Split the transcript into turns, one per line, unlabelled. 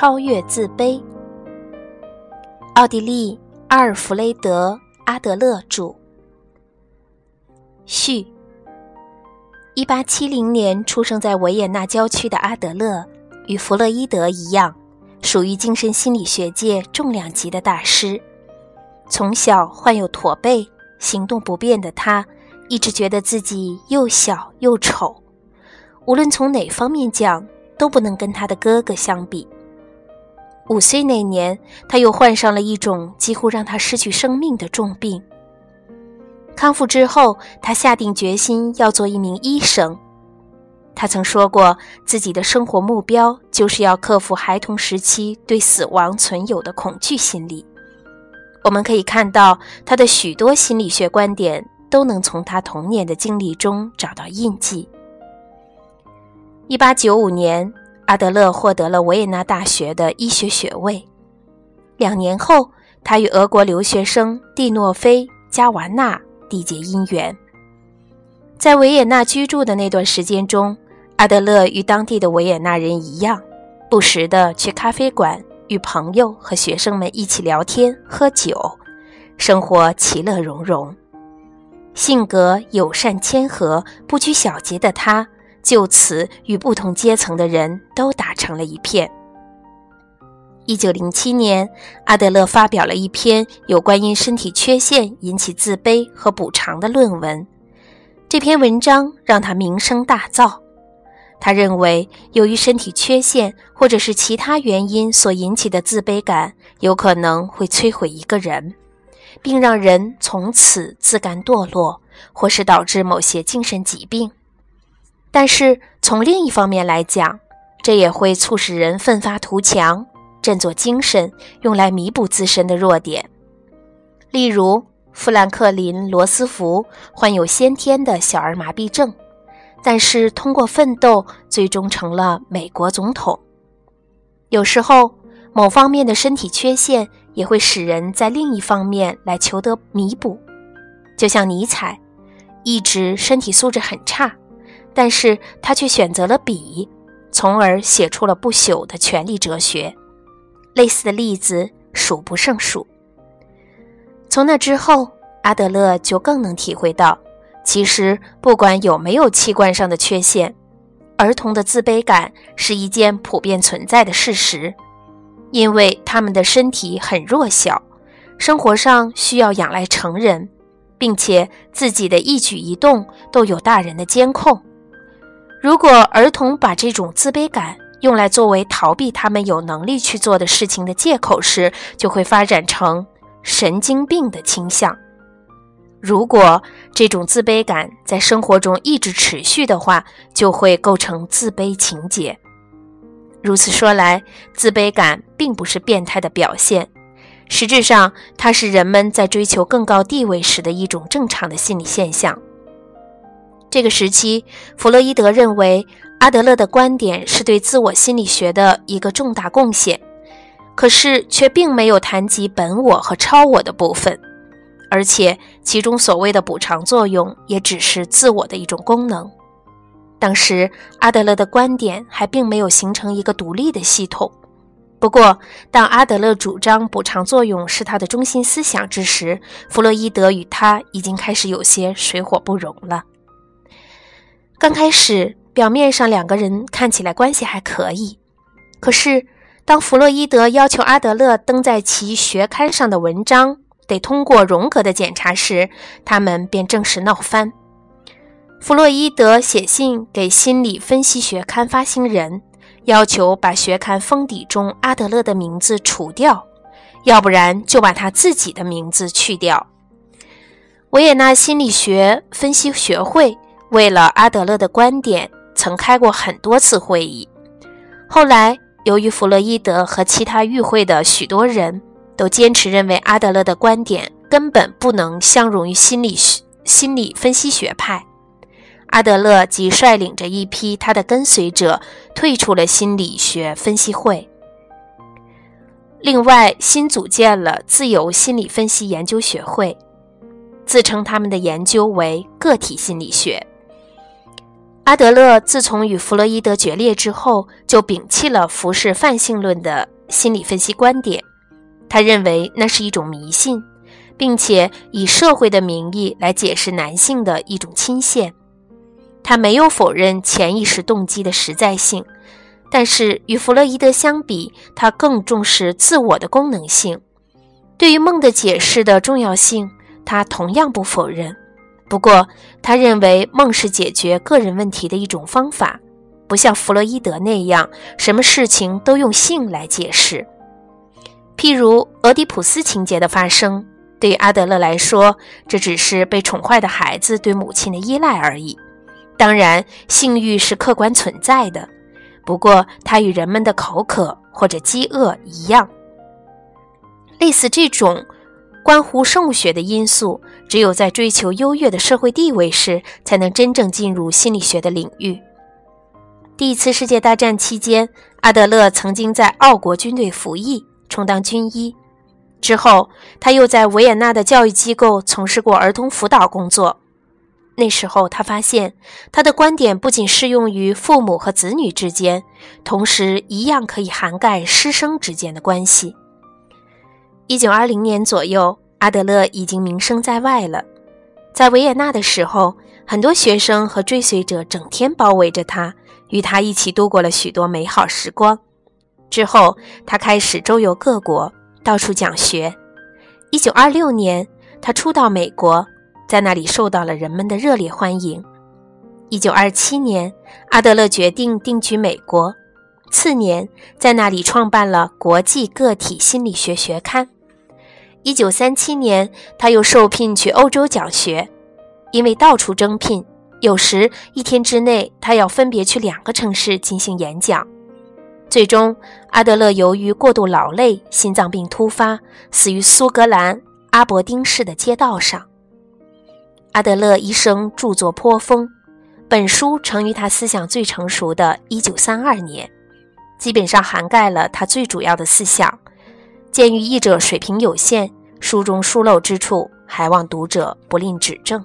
超越自卑。奥地利阿尔弗雷德·阿德勒著。序。一八七零年出生在维也纳郊区的阿德勒，与弗洛伊德一样，属于精神心理学界重量级的大师。从小患有驼背，行动不便的他，一直觉得自己又小又丑，无论从哪方面讲，都不能跟他的哥哥相比。五岁那年，他又患上了一种几乎让他失去生命的重病。康复之后，他下定决心要做一名医生。他曾说过，自己的生活目标就是要克服孩童时期对死亡存有的恐惧心理。我们可以看到，他的许多心理学观点都能从他童年的经历中找到印记。一八九五年，阿德勒获得了维也纳大学的医学学位。两年后，他与俄国留学生蒂诺菲·加瓦纳。缔结姻缘。在维也纳居住的那段时间中，阿德勒与当地的维也纳人一样，不时地去咖啡馆与朋友和学生们一起聊天喝酒，生活其乐融融。性格友善谦和、不拘小节的他，就此与不同阶层的人都打成了一片。一九零七年，阿德勒发表了一篇有关因身体缺陷引起自卑和补偿的论文。这篇文章让他名声大噪。他认为，由于身体缺陷或者是其他原因所引起的自卑感，有可能会摧毁一个人，并让人从此自甘堕落，或是导致某些精神疾病。但是，从另一方面来讲，这也会促使人奋发图强。振作精神，用来弥补自身的弱点。例如，富兰克林·罗斯福患有先天的小儿麻痹症，但是通过奋斗，最终成了美国总统。有时候，某方面的身体缺陷也会使人在另一方面来求得弥补。就像尼采，一直身体素质很差，但是他却选择了笔，从而写出了不朽的权力哲学。类似的例子数不胜数。从那之后，阿德勒就更能体会到，其实不管有没有器官上的缺陷，儿童的自卑感是一件普遍存在的事实，因为他们的身体很弱小，生活上需要仰赖成人，并且自己的一举一动都有大人的监控。如果儿童把这种自卑感，用来作为逃避他们有能力去做的事情的借口时，就会发展成神经病的倾向。如果这种自卑感在生活中一直持续的话，就会构成自卑情节。如此说来，自卑感并不是变态的表现，实质上它是人们在追求更高地位时的一种正常的心理现象。这个时期，弗洛伊德认为。阿德勒的观点是对自我心理学的一个重大贡献，可是却并没有谈及本我和超我的部分，而且其中所谓的补偿作用也只是自我的一种功能。当时阿德勒的观点还并没有形成一个独立的系统。不过，当阿德勒主张补偿作用是他的中心思想之时，弗洛伊德与他已经开始有些水火不容了。刚开始。表面上两个人看起来关系还可以，可是当弗洛伊德要求阿德勒登在其学刊上的文章得通过荣格的检查时，他们便正式闹翻。弗洛伊德写信给心理分析学刊发行人，要求把学刊封底中阿德勒的名字除掉，要不然就把他自己的名字去掉。维也纳心理学分析学会为了阿德勒的观点。曾开过很多次会议，后来由于弗洛伊德和其他与会的许多人都坚持认为阿德勒的观点根本不能相容于心理学、心理分析学派，阿德勒即率领着一批他的跟随者退出了心理学分析会，另外新组建了自由心理分析研究学会，自称他们的研究为个体心理学。阿德勒自从与弗洛伊德决裂之后，就摒弃了服饰泛性论的心理分析观点。他认为那是一种迷信，并且以社会的名义来解释男性的一种倾陷。他没有否认潜意识动机的实在性，但是与弗洛伊德相比，他更重视自我的功能性。对于梦的解释的重要性，他同样不否认。不过，他认为梦是解决个人问题的一种方法，不像弗洛伊德那样，什么事情都用性来解释。譬如俄狄浦斯情节的发生，对于阿德勒来说，这只是被宠坏的孩子对母亲的依赖而已。当然，性欲是客观存在的，不过它与人们的口渴或者饥饿一样。类似这种。关乎生物学的因素，只有在追求优越的社会地位时，才能真正进入心理学的领域。第一次世界大战期间，阿德勒曾经在奥国军队服役，充当军医。之后，他又在维也纳的教育机构从事过儿童辅导工作。那时候，他发现他的观点不仅适用于父母和子女之间，同时一样可以涵盖师生之间的关系。一九二零年左右，阿德勒已经名声在外了。在维也纳的时候，很多学生和追随者整天包围着他，与他一起度过了许多美好时光。之后，他开始周游各国，到处讲学。一九二六年，他初到美国，在那里受到了人们的热烈欢迎。一九二七年，阿德勒决定定居美国，次年在那里创办了《国际个体心理学学刊》。一九三七年，他又受聘去欧洲讲学，因为到处征聘，有时一天之内他要分别去两个城市进行演讲。最终，阿德勒由于过度劳累，心脏病突发，死于苏格兰阿伯丁市的街道上。阿德勒一生著作颇丰，本书成于他思想最成熟的一九三二年，基本上涵盖了他最主要的思想。鉴于译者水平有限，书中疏漏之处，还望读者不吝指正。